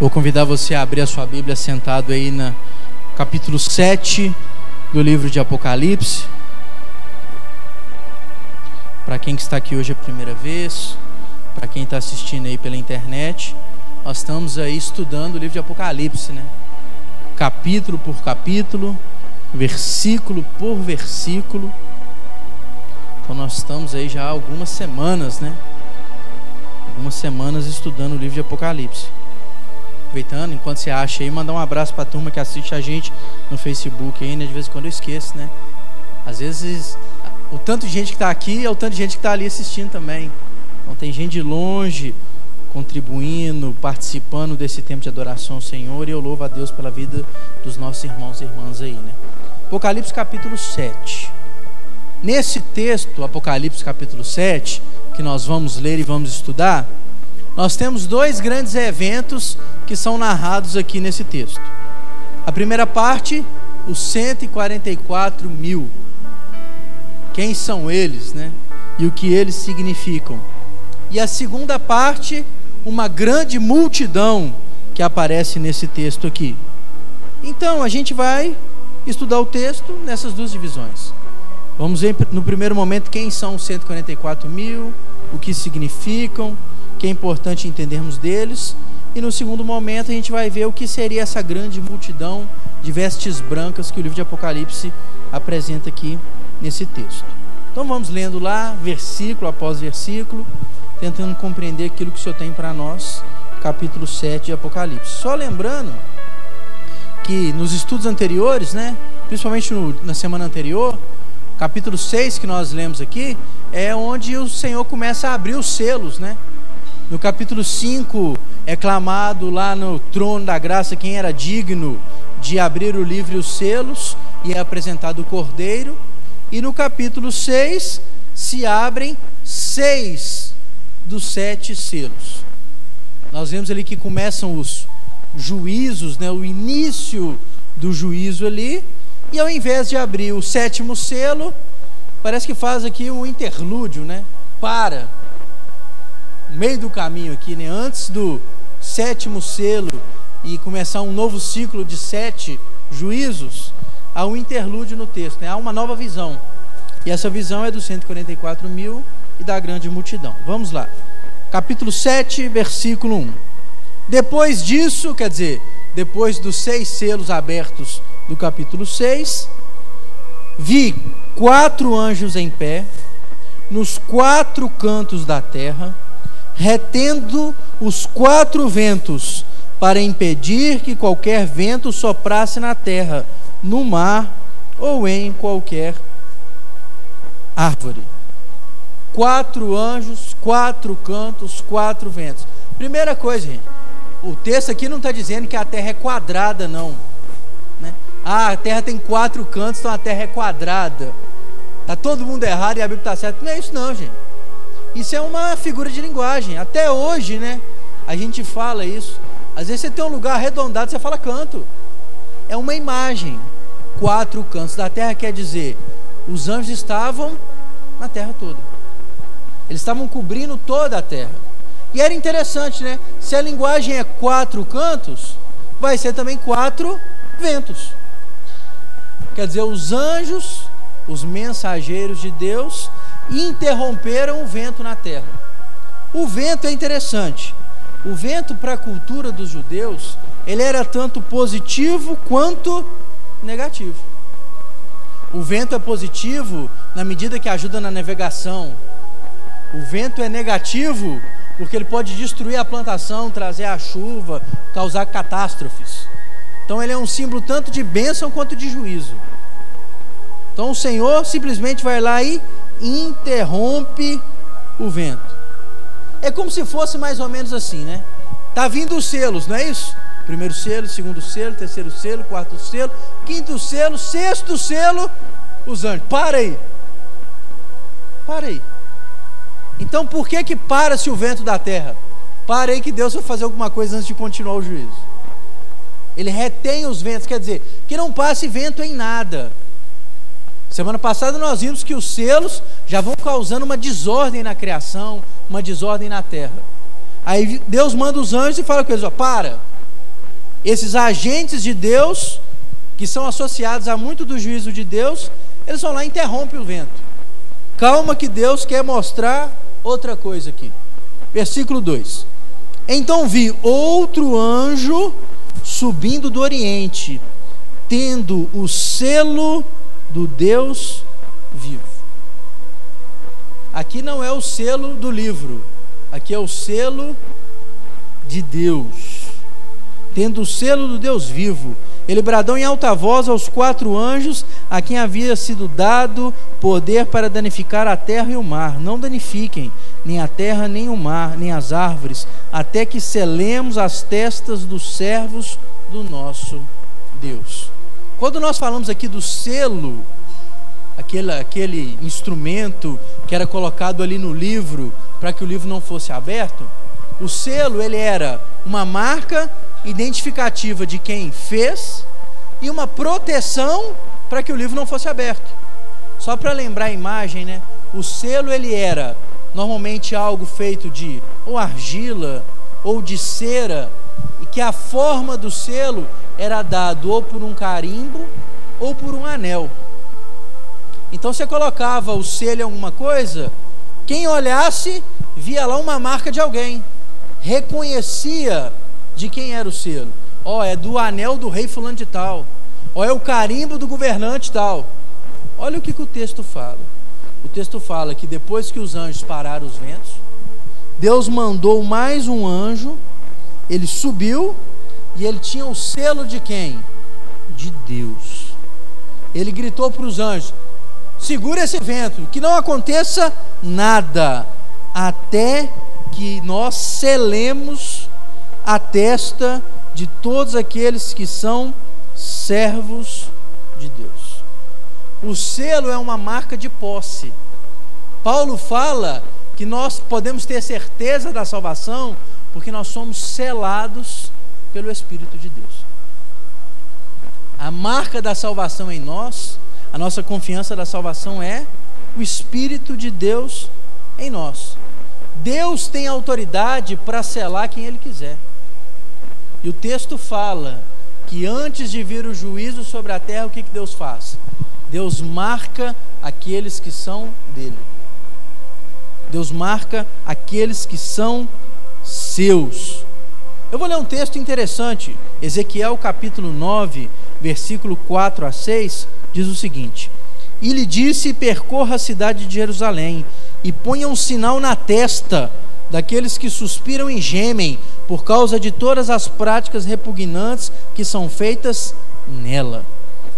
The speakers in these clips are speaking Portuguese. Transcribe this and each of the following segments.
Vou convidar você a abrir a sua Bíblia sentado aí no capítulo 7 do livro de Apocalipse. Para quem que está aqui hoje a primeira vez, para quem está assistindo aí pela internet, nós estamos aí estudando o livro de Apocalipse, né? Capítulo por capítulo, versículo por versículo. Então nós estamos aí já há algumas semanas, né? Algumas semanas estudando o livro de Apocalipse aproveitando, enquanto você acha aí, mandar um abraço para a turma que assiste a gente no Facebook aí, né? De vez em quando eu esqueço, né? Às vezes, o tanto de gente que está aqui é o tanto de gente que está ali assistindo também. Então tem gente de longe contribuindo, participando desse tempo de adoração ao Senhor e eu louvo a Deus pela vida dos nossos irmãos e irmãs aí, né? Apocalipse capítulo 7. Nesse texto, Apocalipse capítulo 7, que nós vamos ler e vamos estudar, nós temos dois grandes eventos que são narrados aqui nesse texto. A primeira parte, os 144 mil. Quem são eles, né? E o que eles significam. E a segunda parte, uma grande multidão que aparece nesse texto aqui. Então, a gente vai estudar o texto nessas duas divisões. Vamos ver no primeiro momento quem são os 144 mil, o que significam, que é importante entendermos deles. E no segundo momento a gente vai ver o que seria essa grande multidão de vestes brancas que o livro de Apocalipse apresenta aqui nesse texto. Então vamos lendo lá, versículo após versículo, tentando compreender aquilo que o Senhor tem para nós, capítulo 7 de Apocalipse. Só lembrando que nos estudos anteriores, né, principalmente no, na semana anterior, capítulo 6 que nós lemos aqui, é onde o Senhor começa a abrir os selos, né? No capítulo 5 é clamado lá no trono da graça quem era digno de abrir o livro e os selos, e é apresentado o cordeiro. E no capítulo 6 se abrem seis dos sete selos. Nós vemos ali que começam os juízos, né, o início do juízo ali, e ao invés de abrir o sétimo selo, parece que faz aqui um interlúdio, né? Para meio do caminho aqui, né? Antes do sétimo selo e começar um novo ciclo de sete juízos, há um interlúdio no texto, né? Há uma nova visão. E essa visão é dos 144 mil e da grande multidão. Vamos lá. Capítulo 7, versículo 1. Depois disso, quer dizer, depois dos seis selos abertos do capítulo 6, vi quatro anjos em pé, nos quatro cantos da terra, retendo os quatro ventos, para impedir que qualquer vento soprasse na terra, no mar ou em qualquer árvore. Quatro anjos, quatro cantos, quatro ventos. Primeira coisa, gente, o texto aqui não está dizendo que a terra é quadrada, não. Né? Ah, a terra tem quatro cantos, então a terra é quadrada. Está todo mundo errado e a Bíblia está certa. Não é isso, não, gente. Isso é uma figura de linguagem. Até hoje, né? A gente fala isso. Às vezes você tem um lugar arredondado, você fala canto. É uma imagem. Quatro cantos da terra quer dizer, os anjos estavam na terra toda. Eles estavam cobrindo toda a terra. E era interessante, né? Se a linguagem é quatro cantos, vai ser também quatro ventos. Quer dizer, os anjos, os mensageiros de Deus, interromperam o vento na terra. O vento é interessante. O vento para a cultura dos judeus, ele era tanto positivo quanto negativo. O vento é positivo na medida que ajuda na navegação. O vento é negativo porque ele pode destruir a plantação, trazer a chuva, causar catástrofes. Então ele é um símbolo tanto de bênção quanto de juízo. Então o Senhor simplesmente vai lá e interrompe o vento. É como se fosse mais ou menos assim, né? Tá vindo os selos, não é isso? Primeiro selo, segundo selo, terceiro selo, quarto selo, quinto selo, sexto selo, os anjos. Para aí. Para aí. Então por que que para-se o vento da terra? Para aí que Deus vai fazer alguma coisa antes de continuar o juízo. Ele retém os ventos, quer dizer, que não passe vento em nada. Semana passada nós vimos que os selos já vão causando uma desordem na criação, uma desordem na terra. Aí Deus manda os anjos e fala com eles: ó, para, esses agentes de Deus, que são associados a muito do juízo de Deus, eles vão lá e interrompem o vento. Calma que Deus quer mostrar outra coisa aqui. Versículo 2: Então vi outro anjo subindo do oriente, tendo o selo do Deus vivo. Aqui não é o selo do livro, aqui é o selo de Deus. Tendo o selo do Deus vivo, ele bradou em alta voz aos quatro anjos a quem havia sido dado poder para danificar a terra e o mar. Não danifiquem nem a terra, nem o mar, nem as árvores, até que selemos as testas dos servos do nosso Deus. Quando nós falamos aqui do selo, aquele, aquele instrumento que era colocado ali no livro para que o livro não fosse aberto, o selo ele era uma marca identificativa de quem fez e uma proteção para que o livro não fosse aberto. Só para lembrar a imagem, né? O selo ele era normalmente algo feito de ou argila ou de cera e que a forma do selo era dado ou por um carimbo ou por um anel. Então você colocava o selo em alguma coisa, quem olhasse via lá uma marca de alguém, reconhecia de quem era o selo. Ó, oh, é do anel do rei fulano de tal. Ó, oh, é o carimbo do governante tal. Olha o que, que o texto fala. O texto fala que depois que os anjos pararam os ventos, Deus mandou mais um anjo, ele subiu e ele tinha o selo de quem? De Deus. Ele gritou para os anjos: segura esse vento, que não aconteça nada, até que nós selemos a testa de todos aqueles que são servos de Deus. O selo é uma marca de posse. Paulo fala que nós podemos ter certeza da salvação porque nós somos selados pelo Espírito de Deus. A marca da salvação em nós, a nossa confiança da salvação é o Espírito de Deus em nós. Deus tem autoridade para selar quem Ele quiser. E o texto fala que antes de vir o juízo sobre a terra, o que, que Deus faz? Deus marca aqueles que são dele. Deus marca aqueles que são seus. Eu vou ler um texto interessante. Ezequiel capítulo 9, versículo 4 a 6, diz o seguinte: E lhe disse: Percorra a cidade de Jerusalém e ponha um sinal na testa daqueles que suspiram e gemem por causa de todas as práticas repugnantes que são feitas nela.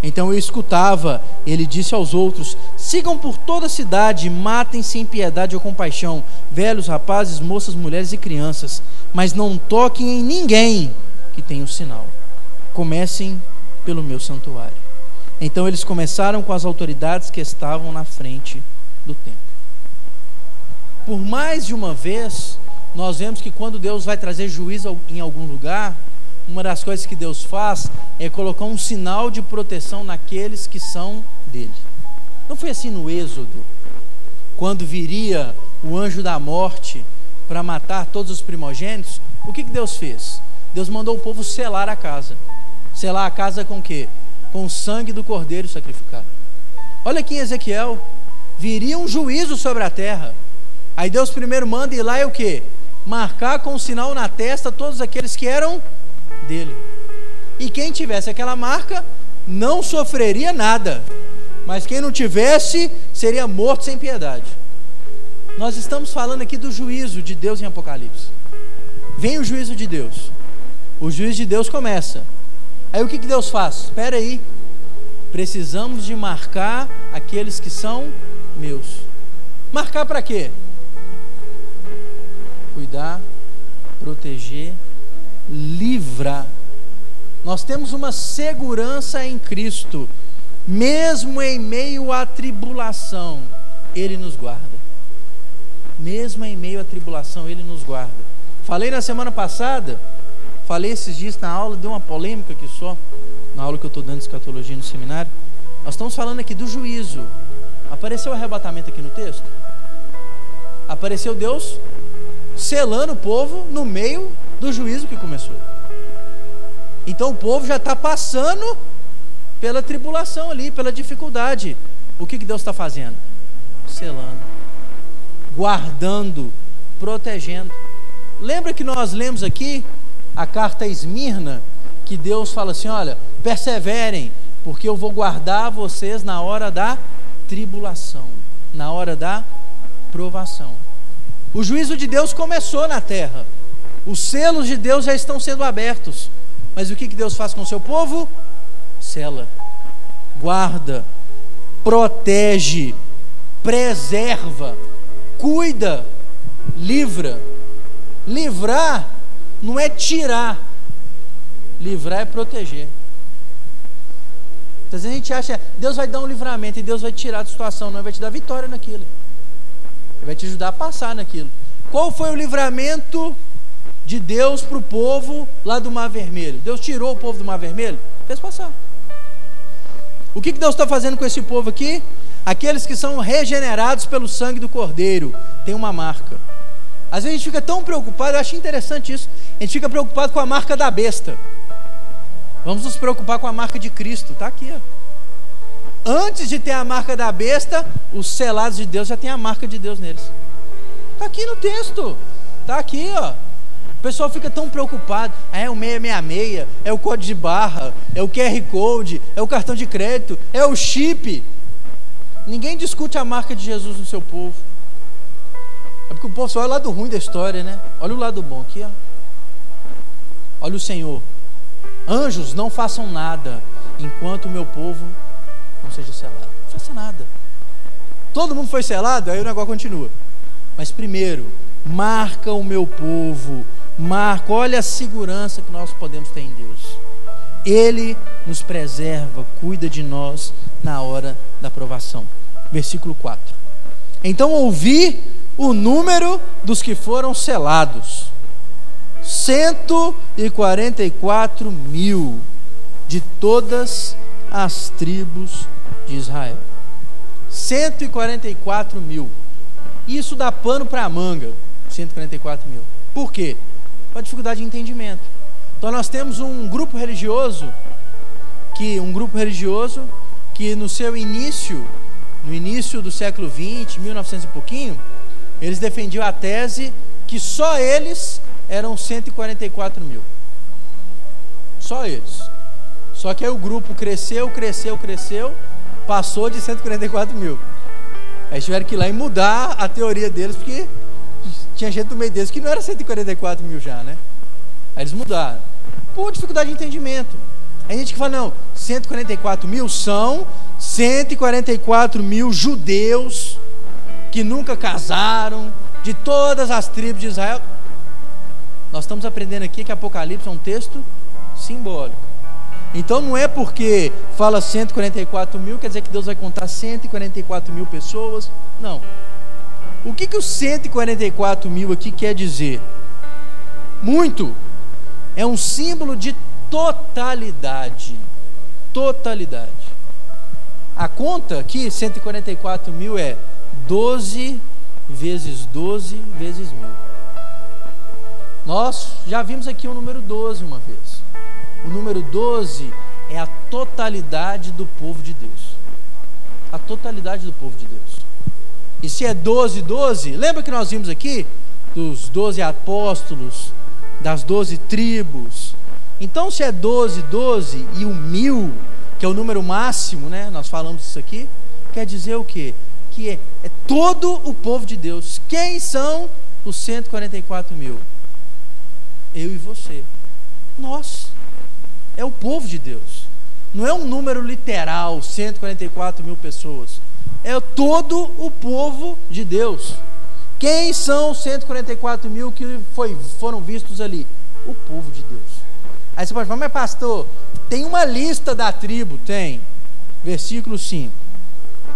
Então eu escutava, ele disse aos outros: sigam por toda a cidade, matem sem piedade ou compaixão, velhos, rapazes, moças, mulheres e crianças, mas não toquem em ninguém que tenha o sinal. Comecem pelo meu santuário. Então eles começaram com as autoridades que estavam na frente do templo. Por mais de uma vez, nós vemos que quando Deus vai trazer juízo em algum lugar, uma das coisas que Deus faz é colocar um sinal de proteção naqueles que são dele. Não foi assim no Êxodo, quando viria o anjo da morte para matar todos os primogênitos, o que, que Deus fez? Deus mandou o povo selar a casa. Selar a casa com o quê? Com o sangue do cordeiro sacrificado. Olha aqui em Ezequiel, viria um juízo sobre a terra. Aí Deus primeiro manda ir lá e o quê? marcar com um sinal na testa todos aqueles que eram dele. E quem tivesse aquela marca não sofreria nada, mas quem não tivesse seria morto sem piedade. Nós estamos falando aqui do juízo de Deus em Apocalipse. Vem o juízo de Deus. O juízo de Deus começa. Aí o que, que Deus faz? Espera aí. Precisamos de marcar aqueles que são meus. Marcar para quê? cuidar, proteger, livrar. Nós temos uma segurança em Cristo, mesmo em meio à tribulação, Ele nos guarda. Mesmo em meio à tribulação, Ele nos guarda. Falei na semana passada, falei esses dias na aula, deu uma polêmica aqui só, na aula que eu estou dando de escatologia no seminário. Nós estamos falando aqui do juízo. Apareceu arrebatamento aqui no texto? Apareceu Deus selando o povo no meio do juízo que começou. Então o povo já está passando pela tribulação ali, pela dificuldade. O que, que Deus está fazendo? Selando, guardando, protegendo. Lembra que nós lemos aqui a carta Esmirna, que Deus fala assim: olha, perseverem, porque eu vou guardar vocês na hora da tribulação, na hora da provação. O juízo de Deus começou na terra, os selos de Deus já estão sendo abertos, mas o que Deus faz com o seu povo? Sela, guarda, protege, preserva, cuida, livra. Livrar não é tirar, livrar é proteger. Às vezes a gente acha, Deus vai dar um livramento e Deus vai tirar da situação, não, vai te dar vitória naquilo. Ele vai te ajudar a passar naquilo. Qual foi o livramento de Deus para o povo lá do Mar Vermelho? Deus tirou o povo do Mar Vermelho? Fez passar. O que, que Deus está fazendo com esse povo aqui? Aqueles que são regenerados pelo sangue do Cordeiro, tem uma marca. Às vezes a gente fica tão preocupado, eu acho interessante isso. A gente fica preocupado com a marca da besta. Vamos nos preocupar com a marca de Cristo, está aqui. Ó. Antes de ter a marca da besta, os selados de Deus já tem a marca de Deus neles. Está aqui no texto. Está aqui, ó. O pessoal fica tão preocupado. É o 666, é o código de barra, é o QR Code, é o cartão de crédito, é o chip. Ninguém discute a marca de Jesus no seu povo. É porque o povo só olha o lado ruim da história, né? Olha o lado bom aqui, ó. Olha o Senhor. Anjos, não façam nada enquanto o meu povo não seja selado. Não faça nada. Todo mundo foi selado, aí o negócio continua. Mas primeiro, marca o meu povo, marca, olha a segurança que nós podemos ter em Deus. Ele nos preserva, cuida de nós na hora da provação. Versículo 4. Então ouvi o número dos que foram selados: 144 mil de todas as tribos de Israel. 144 mil. Isso dá pano para a manga. 144 mil. Por quê? Por dificuldade de entendimento. Então nós temos um grupo religioso que um grupo religioso que no seu início, no início do século 20, 1900 e pouquinho, eles defendiam a tese que só eles eram 144 mil. Só eles. Só que aí o grupo cresceu, cresceu, cresceu, passou de 144 mil. Aí tiveram que ir lá e mudar a teoria deles, porque tinha gente no meio deles que não era 144 mil já, né? Aí eles mudaram. Por dificuldade de entendimento. Aí a gente que fala, não, 144 mil são 144 mil judeus que nunca casaram, de todas as tribos de Israel. Nós estamos aprendendo aqui que Apocalipse é um texto simbólico. Então não é porque fala 144 mil, quer dizer que Deus vai contar 144 mil pessoas. Não. O que, que o 144 mil aqui quer dizer? Muito. É um símbolo de totalidade. Totalidade. A conta aqui, 144 mil, é 12 vezes 12 vezes mil. Nós já vimos aqui o número 12 uma vez. O número 12 é a totalidade do povo de Deus. A totalidade do povo de Deus. E se é 12, 12, lembra que nós vimos aqui dos 12 apóstolos, das 12 tribos. Então, se é 12, 12 e o mil, que é o número máximo, né? Nós falamos isso aqui, quer dizer o quê? Que é, é todo o povo de Deus. Quem são os 144 mil? Eu e você. Nós. É o povo de Deus. Não é um número literal, 144 mil pessoas. É todo o povo de Deus. Quem são os 144 mil que foi, foram vistos ali? O povo de Deus. Aí você pode falar, mas pastor, tem uma lista da tribo? Tem. Versículo 5.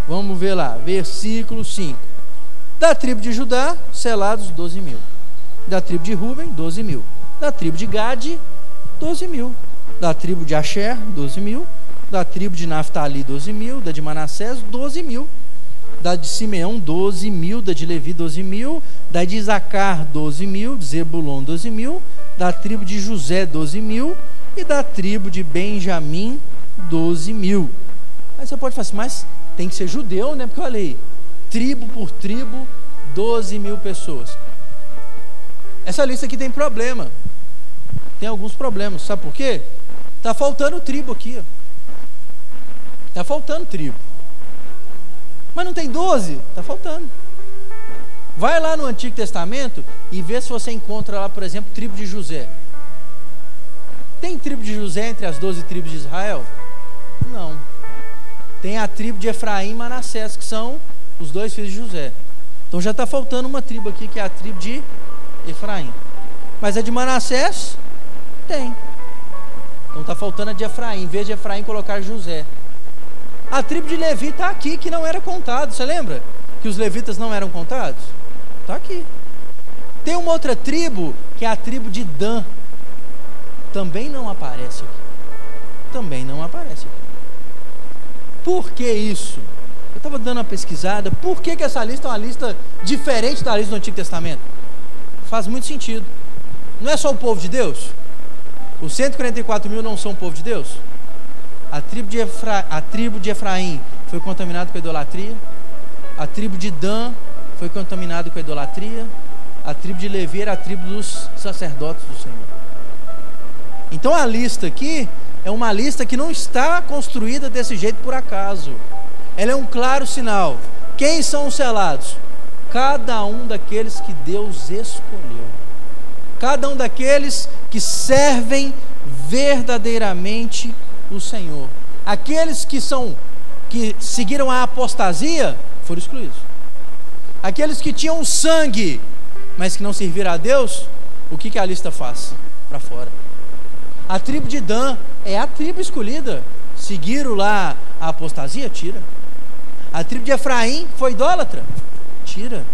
Vamos ver lá. Versículo 5. Da tribo de Judá, selados 12 mil. Da tribo de Ruben, 12 mil da tribo de Gade, 12 mil. Da tribo de Asher, 12 mil. Da tribo de Naphtali, 12 mil. Da de Manassés, 12 mil. Da de Simeão, 12 mil. Da de Levi, 12 mil. Da de Isacar, 12 mil. De Zebulon, 12 mil. Da tribo de José, 12 mil. e da tribo de Benjamim, 12 mil. Aí você pode falar assim, mas tem que ser judeu, né? Porque olha aí, tribo por tribo, 12 mil pessoas. Essa lista aqui tem problema. Tem alguns problemas. Sabe por quê? Tá faltando tribo aqui. Ó. Tá faltando tribo. Mas não tem 12? Tá faltando. Vai lá no Antigo Testamento e vê se você encontra lá, por exemplo, tribo de José. Tem tribo de José entre as 12 tribos de Israel? Não. Tem a tribo de Efraim e Manassés, que são os dois filhos de José. Então já está faltando uma tribo aqui, que é a tribo de Efraim. Mas a de Manassés tem. Então está faltando a de Efraim. Em vez de Efraim, colocar José. A tribo de Levi está aqui, que não era contado. Você lembra? Que os levitas não eram contados? Está aqui. Tem uma outra tribo, que é a tribo de Dan. Também não aparece aqui. Também não aparece aqui. Por que isso? Eu estava dando uma pesquisada. Por que, que essa lista é uma lista diferente da lista do Antigo Testamento? Faz muito sentido. Não é só o povo de Deus? Os 144 mil não são o povo de Deus? A tribo de, Efra... a tribo de Efraim foi contaminada com a idolatria. A tribo de Dan foi contaminada com a idolatria. A tribo de Levi era a tribo dos sacerdotes do Senhor. Então a lista aqui é uma lista que não está construída desse jeito por acaso. Ela é um claro sinal. Quem são os selados? Cada um daqueles que Deus escolheu. Cada um daqueles que servem verdadeiramente o Senhor. Aqueles que são que seguiram a apostasia foram excluídos. Aqueles que tinham sangue, mas que não serviram a Deus, o que, que a lista faz? Para fora. A tribo de Dan é a tribo escolhida. Seguiram lá a apostasia? Tira. A tribo de Efraim foi idólatra? Tira.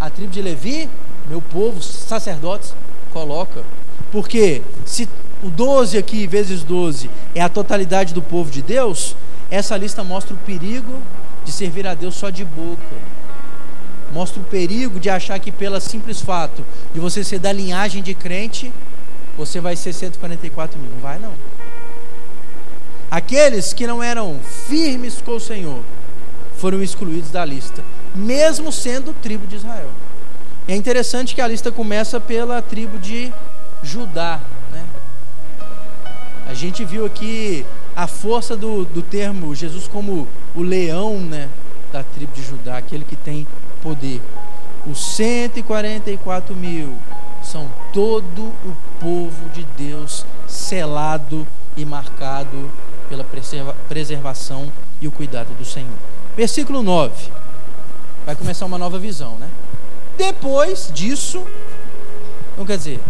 A tribo de Levi, meu povo, sacerdotes, coloca. Porque se o 12 aqui, vezes 12, é a totalidade do povo de Deus, essa lista mostra o perigo de servir a Deus só de boca mostra o perigo de achar que, pelo simples fato de você ser da linhagem de crente, você vai ser 144 mil. Não vai, não. Aqueles que não eram firmes com o Senhor foram excluídos da lista, mesmo sendo tribo de Israel. E é interessante que a lista começa pela tribo de Judá. A gente viu aqui a força do, do termo Jesus como o leão né, da tribo de Judá, aquele que tem poder. Os 144 mil são todo o povo de Deus selado e marcado pela preservação e o cuidado do Senhor. Versículo 9. Vai começar uma nova visão, né? Depois disso, não quer dizer,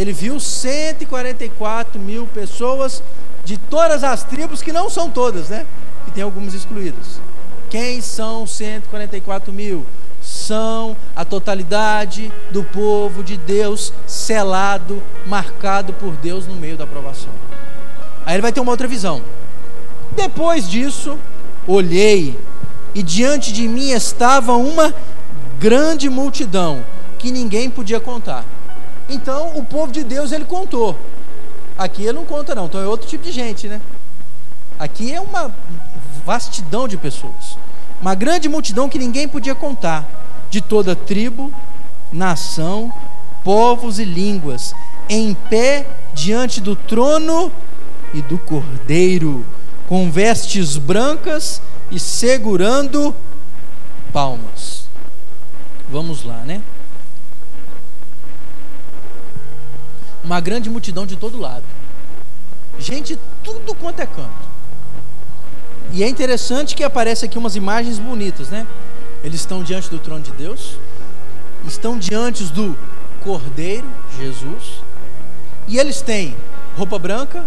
ele viu 144 mil pessoas de todas as tribos, que não são todas, né? Que tem algumas excluídas. Quem são 144 mil? são a totalidade do povo de Deus, selado, marcado por Deus no meio da aprovação. Aí ele vai ter uma outra visão. Depois disso, olhei, e diante de mim estava uma grande multidão que ninguém podia contar. Então, o povo de Deus ele contou. Aqui ele não conta não, então é outro tipo de gente, né? Aqui é uma vastidão de pessoas. Uma grande multidão que ninguém podia contar, de toda tribo, nação, povos e línguas, em pé diante do trono e do cordeiro, com vestes brancas e segurando palmas. Vamos lá, né? Uma grande multidão de todo lado. Gente, tudo quanto é canto. E é interessante que aparece aqui umas imagens bonitas, né? Eles estão diante do trono de Deus, estão diante do Cordeiro, Jesus, e eles têm roupa branca,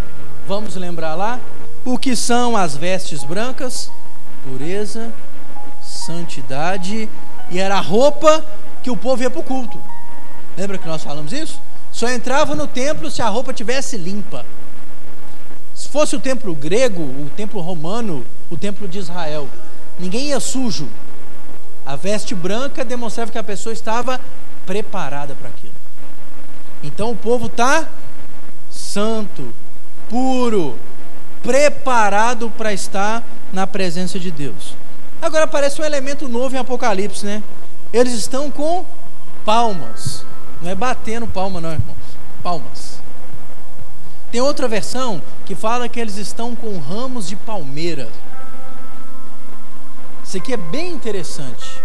vamos lembrar lá, o que são as vestes brancas? Pureza, santidade, e era a roupa que o povo ia para o culto. Lembra que nós falamos isso? Só entrava no templo se a roupa tivesse limpa. Se fosse o templo grego, o templo romano, o templo de Israel. Ninguém ia sujo. A veste branca demonstrava que a pessoa estava preparada para aquilo. Então o povo está santo, puro, preparado para estar na presença de Deus. Agora aparece um elemento novo em Apocalipse, né? Eles estão com palmas. Não é batendo palma, não, irmãos. Palmas. Tem outra versão que fala que eles estão com ramos de palmeira. Isso aqui é bem interessante.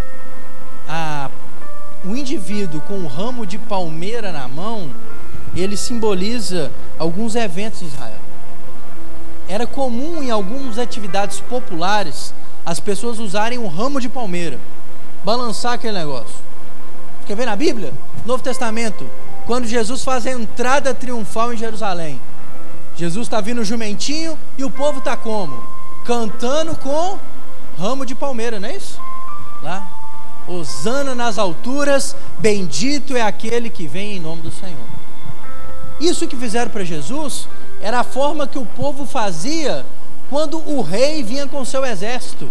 O indivíduo com o ramo de palmeira na mão, ele simboliza alguns eventos em Israel. Era comum em algumas atividades populares as pessoas usarem um ramo de palmeira, balançar aquele negócio. Quer ver na Bíblia? Novo Testamento, quando Jesus faz a entrada triunfal em Jerusalém. Jesus está vindo jumentinho e o povo está como? Cantando com ramo de palmeira, não é isso? Lá. Osana nas alturas, bendito é aquele que vem em nome do Senhor. Isso que fizeram para Jesus era a forma que o povo fazia quando o rei vinha com seu exército.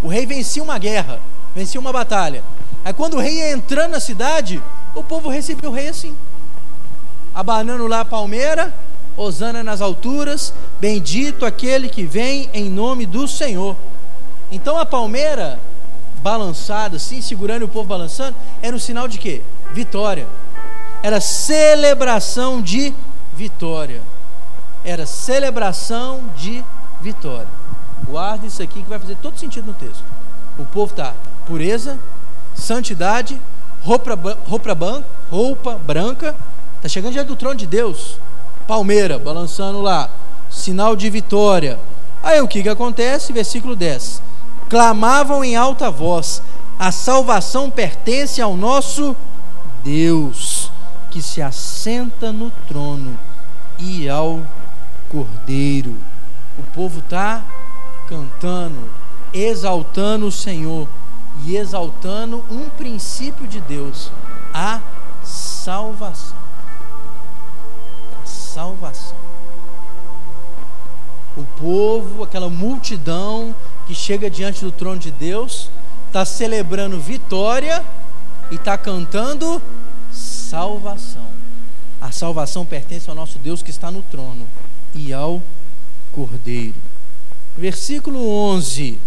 O rei vencia uma guerra, vencia uma batalha. Aí quando o rei ia entrando na cidade, o povo recebia o rei assim. Abanando lá a palmeira, Osana nas alturas, bendito aquele que vem em nome do Senhor. Então a palmeira balançada assim, segurando o povo balançando, era um sinal de quê? Vitória. Era celebração de vitória. Era celebração de vitória. Guarda isso aqui que vai fazer todo sentido no texto. O povo está pureza, santidade, roupa, roupa, roupa branca, está chegando diante do trono de Deus. Palmeira, balançando lá, sinal de vitória. Aí o que, que acontece? Versículo 10: Clamavam em alta voz: A salvação pertence ao nosso Deus, que se assenta no trono, e ao Cordeiro. O povo está cantando, exaltando o Senhor e exaltando um princípio de Deus, a salvação. A salvação. O povo, aquela multidão que chega diante do trono de Deus, está celebrando vitória e está cantando salvação. A salvação pertence ao nosso Deus que está no trono e ao Cordeiro. Versículo 11: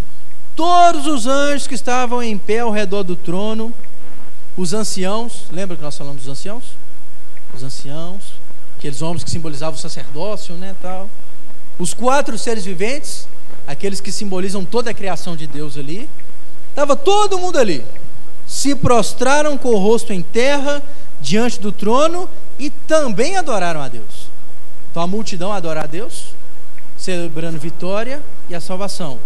Todos os anjos que estavam em pé ao redor do trono, os anciãos, lembra que nós falamos dos anciãos? Os anciãos, aqueles homens que simbolizavam o sacerdócio, né, tal. Os quatro seres viventes, aqueles que simbolizam toda a criação de Deus ali, estava todo mundo ali. Se prostraram com o rosto em terra diante do trono e também adoraram a Deus. Então a multidão adora a Deus, celebrando vitória e a salvação.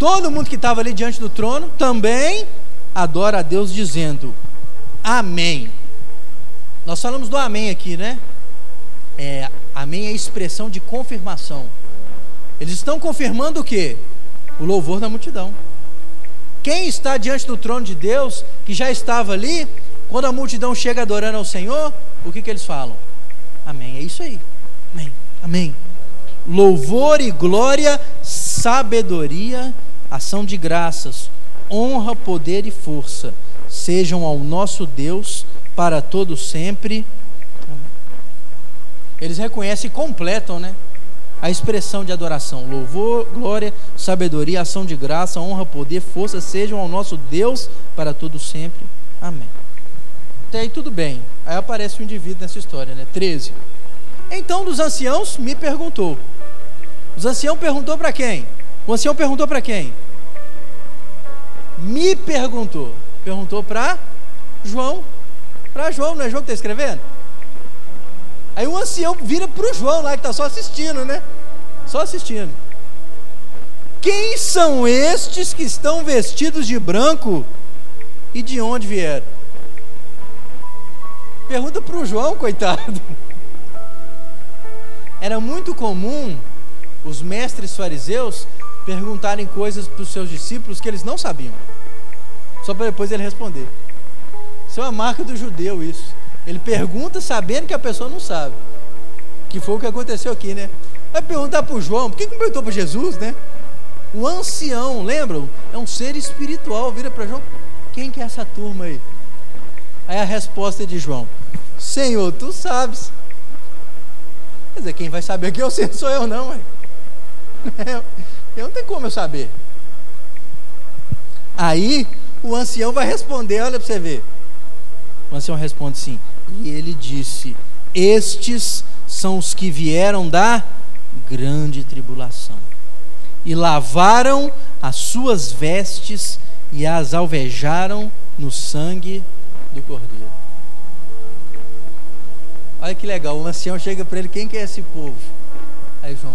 Todo mundo que estava ali diante do trono também adora a Deus dizendo Amém. Nós falamos do Amém aqui, né? É, amém é expressão de confirmação. Eles estão confirmando o que? O louvor da multidão. Quem está diante do trono de Deus, que já estava ali, quando a multidão chega adorando ao Senhor, o que, que eles falam? Amém. É isso aí. Amém. Amém. Louvor e glória, sabedoria, ação de graças, honra, poder e força sejam ao nosso Deus para todo sempre. Eles reconhecem e completam, né? A expressão de adoração, louvor, glória, sabedoria, ação de graça, honra, poder, força sejam ao nosso Deus para todo sempre. Amém. Até aí tudo bem. Aí aparece um indivíduo nessa história, né? 13. Então dos anciãos me perguntou. Os anciãos perguntou para quem? O ancião perguntou para quem? Me perguntou. Perguntou para João. Para João, não é João que está escrevendo? Aí o ancião vira para o João lá que está só assistindo, né? Só assistindo. Quem são estes que estão vestidos de branco e de onde vieram? Pergunta para o João, coitado. Era muito comum os mestres fariseus perguntarem coisas para os seus discípulos que eles não sabiam, só para depois ele responder. Isso é uma marca do judeu, isso. Ele pergunta sabendo que a pessoa não sabe. Que foi o que aconteceu aqui, né? Vai perguntar para o João, por que, que perguntou para Jesus, né? O ancião, lembram? É um ser espiritual. Vira para João, quem que é essa turma aí? Aí a resposta é de João: Senhor, tu sabes. Quer dizer, quem vai saber que eu sei sou eu não, ué. Eu não tenho como eu saber. Aí o ancião vai responder, olha para você ver. O ancião responde sim. E ele disse: Estes são os que vieram da grande tribulação e lavaram as suas vestes e as alvejaram no sangue do cordeiro. Olha que legal, o ancião chega para ele: Quem que é esse povo? Aí João,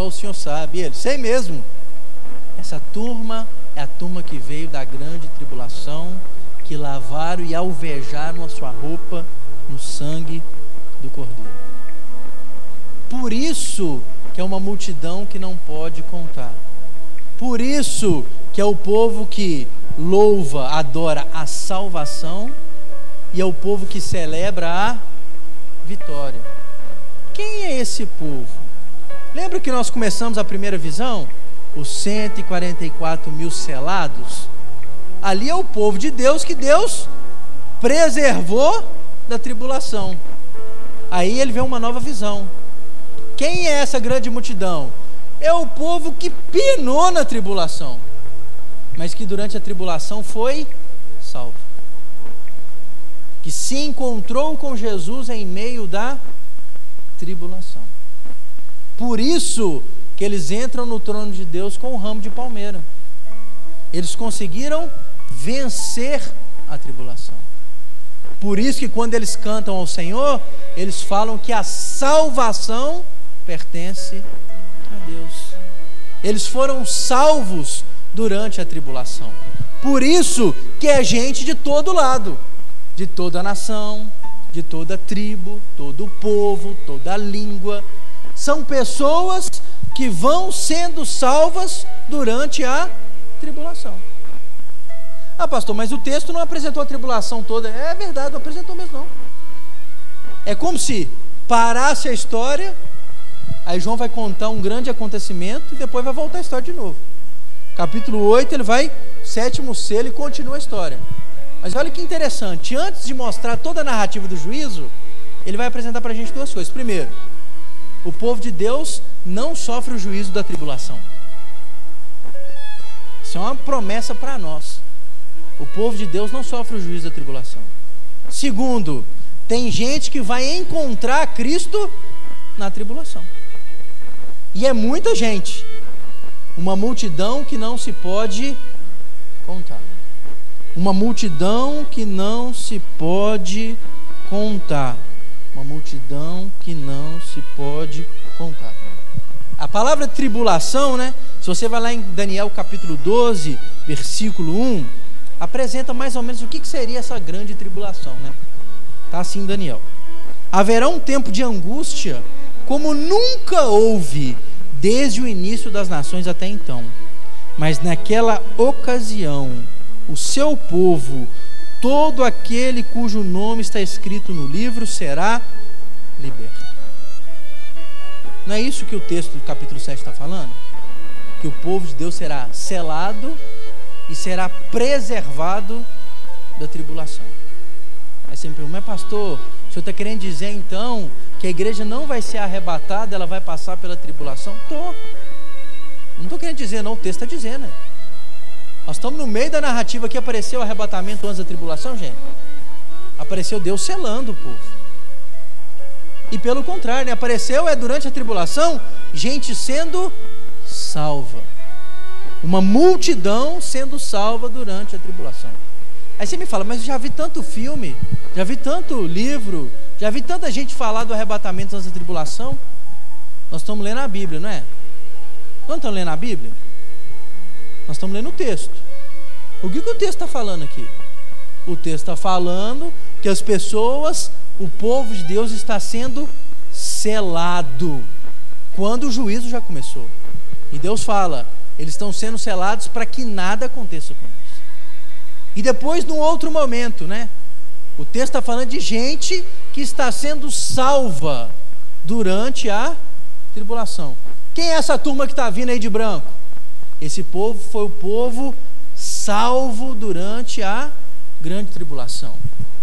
só o senhor sabe. E ele, sei mesmo. Essa turma é a turma que veio da grande tribulação, que lavaram e alvejaram a sua roupa no sangue do cordeiro. Por isso que é uma multidão que não pode contar. Por isso que é o povo que louva, adora a salvação e é o povo que celebra a vitória. Quem é esse povo? Lembra que nós começamos a primeira visão? Os 144 mil selados. Ali é o povo de Deus que Deus preservou da tribulação. Aí ele vê uma nova visão. Quem é essa grande multidão? É o povo que pinou na tribulação, mas que durante a tribulação foi salvo que se encontrou com Jesus em meio da tribulação. Por isso que eles entram no trono de Deus com o ramo de palmeira. Eles conseguiram vencer a tribulação. Por isso que quando eles cantam ao Senhor, eles falam que a salvação pertence a Deus. Eles foram salvos durante a tribulação. Por isso que é gente de todo lado de toda a nação, de toda a tribo, todo o povo, toda a língua. São pessoas que vão sendo salvas durante a tribulação. Ah, pastor, mas o texto não apresentou a tribulação toda. É verdade, não apresentou mesmo não. É como se parasse a história, aí João vai contar um grande acontecimento e depois vai voltar a história de novo. Capítulo 8, ele vai, sétimo selo e continua a história. Mas olha que interessante, antes de mostrar toda a narrativa do juízo, ele vai apresentar para a gente duas coisas. Primeiro, o povo de Deus não sofre o juízo da tribulação. Isso é uma promessa para nós. O povo de Deus não sofre o juízo da tribulação. Segundo, tem gente que vai encontrar Cristo na tribulação. E é muita gente. Uma multidão que não se pode contar uma multidão que não se pode contar. Uma multidão que não se pode contar. A palavra tribulação, né? Se você vai lá em Daniel capítulo 12, versículo 1, apresenta mais ou menos o que seria essa grande tribulação, né? Tá assim Daniel. Haverá um tempo de angústia como nunca houve desde o início das nações até então. Mas naquela ocasião o seu povo, todo aquele cujo nome está escrito no livro será liberto. Não é isso que o texto do capítulo 7 está falando? Que o povo de Deus será selado e será preservado da tribulação. Aí você me pergunta, mas pastor, o senhor está querendo dizer então que a igreja não vai ser arrebatada, ela vai passar pela tribulação? Estou. Não estou querendo dizer, não, o texto está dizendo. Né? Nós estamos no meio da narrativa que apareceu o arrebatamento antes da tribulação, gente. Apareceu Deus selando o povo. E pelo contrário, né? apareceu é durante a tribulação gente sendo salva. Uma multidão sendo salva durante a tribulação. Aí você me fala, mas já vi tanto filme, já vi tanto livro, já vi tanta gente falar do arrebatamento antes da tribulação. Nós estamos lendo a Bíblia, não é? Não estamos lendo a Bíblia? Nós estamos lendo o texto. O que, que o texto está falando aqui? O texto está falando que as pessoas, o povo de Deus está sendo selado quando o juízo já começou. E Deus fala, eles estão sendo selados para que nada aconteça com eles. E depois, num outro momento, né? O texto está falando de gente que está sendo salva durante a tribulação. Quem é essa turma que está vindo aí de branco? Esse povo foi o povo salvo durante a grande tribulação.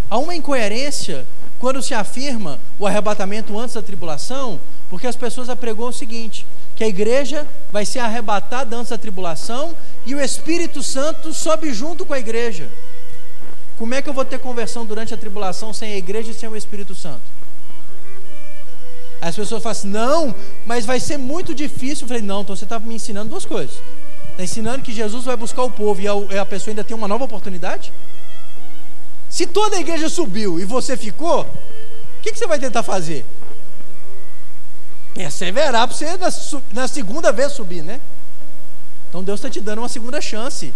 Há uma incoerência quando se afirma o arrebatamento antes da tribulação, porque as pessoas apregou o seguinte: que a igreja vai ser arrebatada antes da tribulação e o Espírito Santo sobe junto com a igreja. Como é que eu vou ter conversão durante a tribulação sem a igreja e sem o Espírito Santo? As pessoas falam assim, não, mas vai ser muito difícil. Eu falei, não, então você está me ensinando duas coisas. Está ensinando que Jesus vai buscar o povo e a, pessoa ainda tem uma nova oportunidade? Se toda a igreja subiu e você ficou, o que, que você vai tentar fazer? Perseverar para você na, na segunda vez subir, né? Então Deus está te dando uma segunda chance.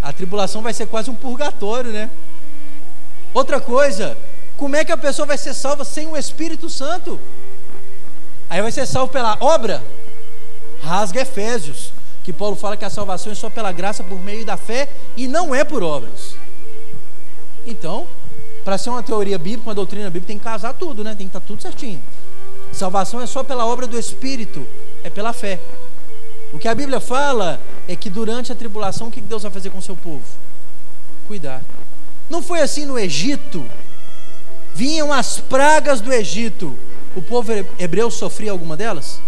A tribulação vai ser quase um purgatório, né? Outra coisa, como é que a pessoa vai ser salva sem o Espírito Santo? Aí vai ser salvo pela obra? Rasga Efésios, que Paulo fala que a salvação é só pela graça por meio da fé e não é por obras. Então, para ser uma teoria bíblica, uma doutrina bíblica, tem que casar tudo, né? Tem que estar tá tudo certinho. Salvação é só pela obra do Espírito, é pela fé. O que a Bíblia fala é que durante a tribulação, o que Deus vai fazer com o seu povo? Cuidar. Não foi assim no Egito? Vinham as pragas do Egito. O povo hebreu sofria alguma delas?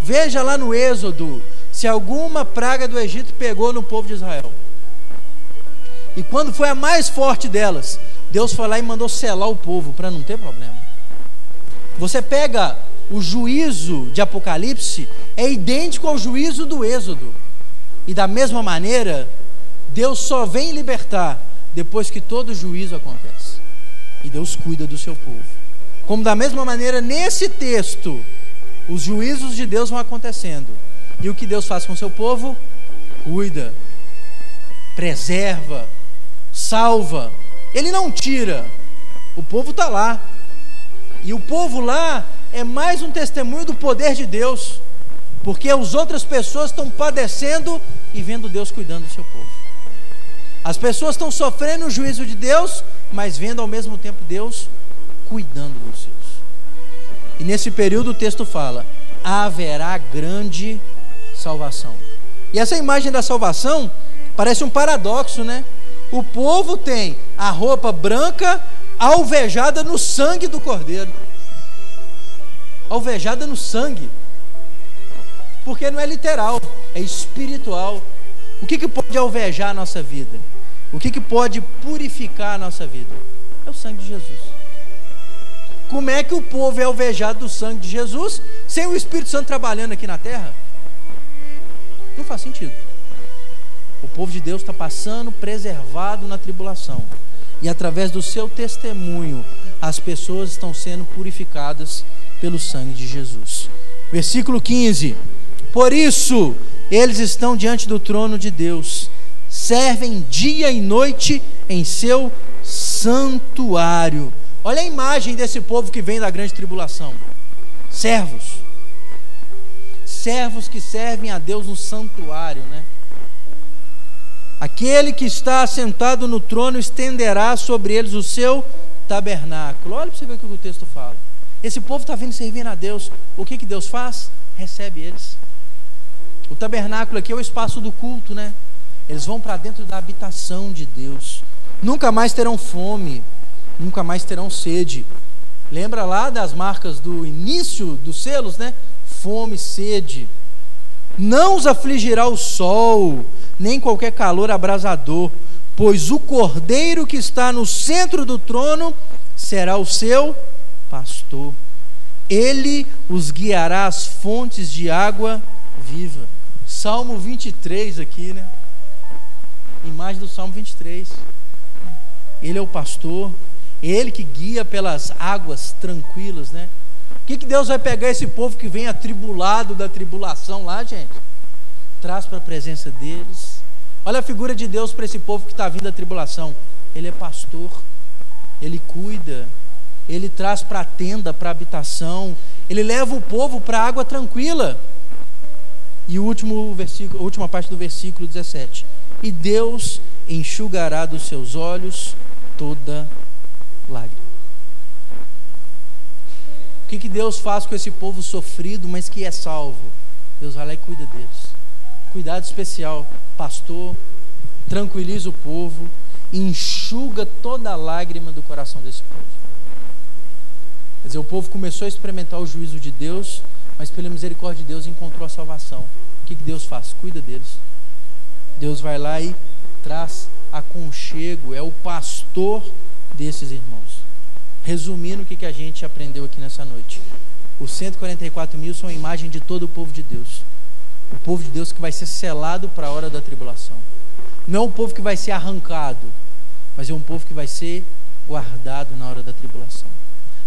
Veja lá no Êxodo se alguma praga do Egito pegou no povo de Israel. E quando foi a mais forte delas, Deus foi lá e mandou selar o povo para não ter problema. Você pega o juízo de Apocalipse, é idêntico ao juízo do Êxodo. E da mesma maneira, Deus só vem libertar depois que todo juízo acontece. E Deus cuida do seu povo. Como da mesma maneira, nesse texto, os juízos de Deus vão acontecendo. E o que Deus faz com o seu povo? Cuida, preserva, salva. Ele não tira. O povo está lá. E o povo lá é mais um testemunho do poder de Deus. Porque as outras pessoas estão padecendo e vendo Deus cuidando do seu povo. As pessoas estão sofrendo o juízo de Deus, mas vendo ao mesmo tempo Deus cuidando dos seus. E nesse período o texto fala: haverá grande salvação. E essa imagem da salvação parece um paradoxo, né? O povo tem a roupa branca alvejada no sangue do cordeiro. Alvejada no sangue. Porque não é literal, é espiritual. O que, que pode alvejar a nossa vida? O que, que pode purificar a nossa vida? É o sangue de Jesus. Como é que o povo é alvejado do sangue de Jesus sem o Espírito Santo trabalhando aqui na terra? Não faz sentido. O povo de Deus está passando preservado na tribulação. E através do seu testemunho, as pessoas estão sendo purificadas pelo sangue de Jesus. Versículo 15: Por isso, eles estão diante do trono de Deus, servem dia e noite em seu santuário. Olha a imagem desse povo que vem da grande tribulação: servos. Servos que servem a Deus no santuário, né? Aquele que está assentado no trono estenderá sobre eles o seu tabernáculo. Olha para você ver o que o texto fala. Esse povo está vindo servindo a Deus. O que, que Deus faz? Recebe eles. O tabernáculo aqui é o espaço do culto, né? Eles vão para dentro da habitação de Deus. Nunca mais terão fome, nunca mais terão sede. Lembra lá das marcas do início dos selos, né? Fome, sede. Não os afligirá o sol, nem qualquer calor abrasador, pois o cordeiro que está no centro do trono será o seu pastor. Ele os guiará às fontes de água viva. Salmo 23 aqui, né? Imagem do Salmo 23. Ele é o pastor, ele que guia pelas águas tranquilas, né? O que, que Deus vai pegar esse povo que vem atribulado da tribulação lá, gente? Traz para a presença deles. Olha a figura de Deus para esse povo que está vindo da tribulação. Ele é pastor, ele cuida, ele traz para a tenda, para a habitação, ele leva o povo para a água tranquila. E o último versículo, a última parte do versículo 17. E Deus enxugará dos seus olhos toda lágrima. O que, que Deus faz com esse povo sofrido, mas que é salvo? Deus vai lá e cuida deles. Cuidado especial, pastor, tranquiliza o povo. enxuga toda a lágrima do coração desse povo. Quer dizer, o povo começou a experimentar o juízo de Deus, mas pela misericórdia de Deus encontrou a salvação. O que, que Deus faz? Cuida deles. Deus vai lá e traz aconchego, é o pastor desses irmãos. Resumindo o que, que a gente aprendeu aqui nessa noite. Os 144 mil são a imagem de todo o povo de Deus. O povo de Deus que vai ser selado para a hora da tribulação. Não é povo que vai ser arrancado, mas é um povo que vai ser guardado na hora da tribulação.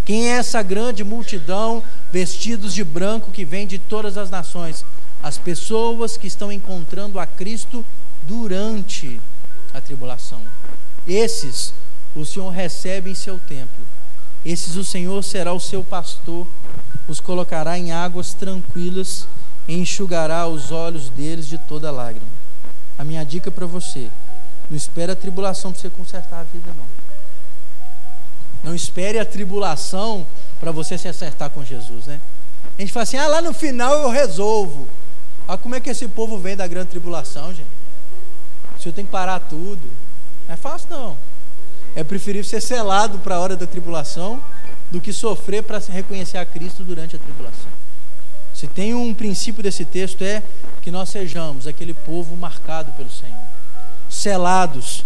Quem é essa grande multidão vestidos de branco que vem de todas as nações? As pessoas que estão encontrando a Cristo durante a tribulação. Esses o Senhor recebe em seu templo. Esses o Senhor será o seu pastor, os colocará em águas tranquilas e enxugará os olhos deles de toda lágrima. A minha dica para você: não espere a tribulação para você consertar a vida, não. Não espere a tribulação para você se acertar com Jesus, né? A gente fala assim: ah, lá no final eu resolvo. Ah, como é que esse povo vem da grande tribulação, gente? O senhor tem que parar tudo. Não é fácil, não. É preferível ser selado para a hora da tribulação do que sofrer para reconhecer a Cristo durante a tribulação. Se tem um princípio desse texto é que nós sejamos aquele povo marcado pelo Senhor, selados,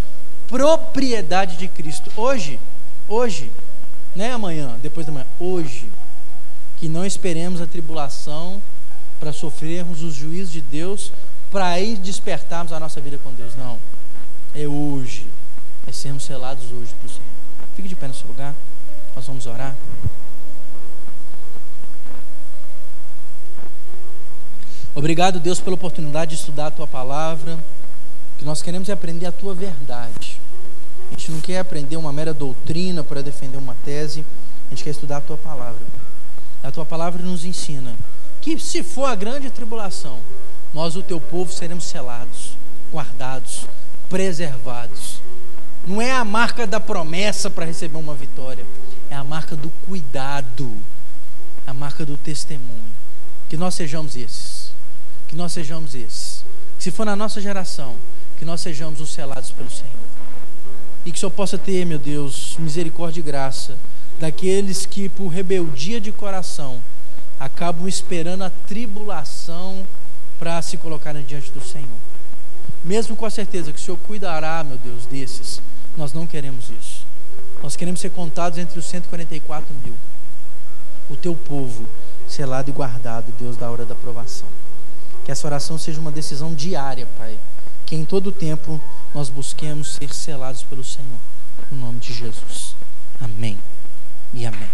propriedade de Cristo. Hoje, hoje, não é amanhã, depois da manhã, hoje, que não esperemos a tribulação para sofrermos os juízos de Deus, para aí despertarmos a nossa vida com Deus. Não. É hoje. É sermos selados hoje para o Senhor. Fique de pé no seu lugar. Nós vamos orar. Obrigado, Deus, pela oportunidade de estudar a tua palavra. O que nós queremos é aprender a tua verdade. A gente não quer aprender uma mera doutrina para defender uma tese. A gente quer estudar a tua palavra. A tua palavra nos ensina que, se for a grande tribulação, nós, o teu povo, seremos selados, guardados, preservados. Não é a marca da promessa para receber uma vitória, é a marca do cuidado, a marca do testemunho. Que nós sejamos esses que nós sejamos esses. se for na nossa geração, que nós sejamos os selados pelo Senhor. E que só possa ter, meu Deus, misericórdia e graça daqueles que, por rebeldia de coração, acabam esperando a tribulação para se colocarem diante do Senhor. Mesmo com a certeza que o Senhor cuidará, meu Deus, desses, nós não queremos isso. Nós queremos ser contados entre os 144 mil. O teu povo, selado e guardado, Deus, da hora da provação. Que essa oração seja uma decisão diária, Pai. Que em todo tempo nós busquemos ser selados pelo Senhor. No nome de Jesus. Amém e amém.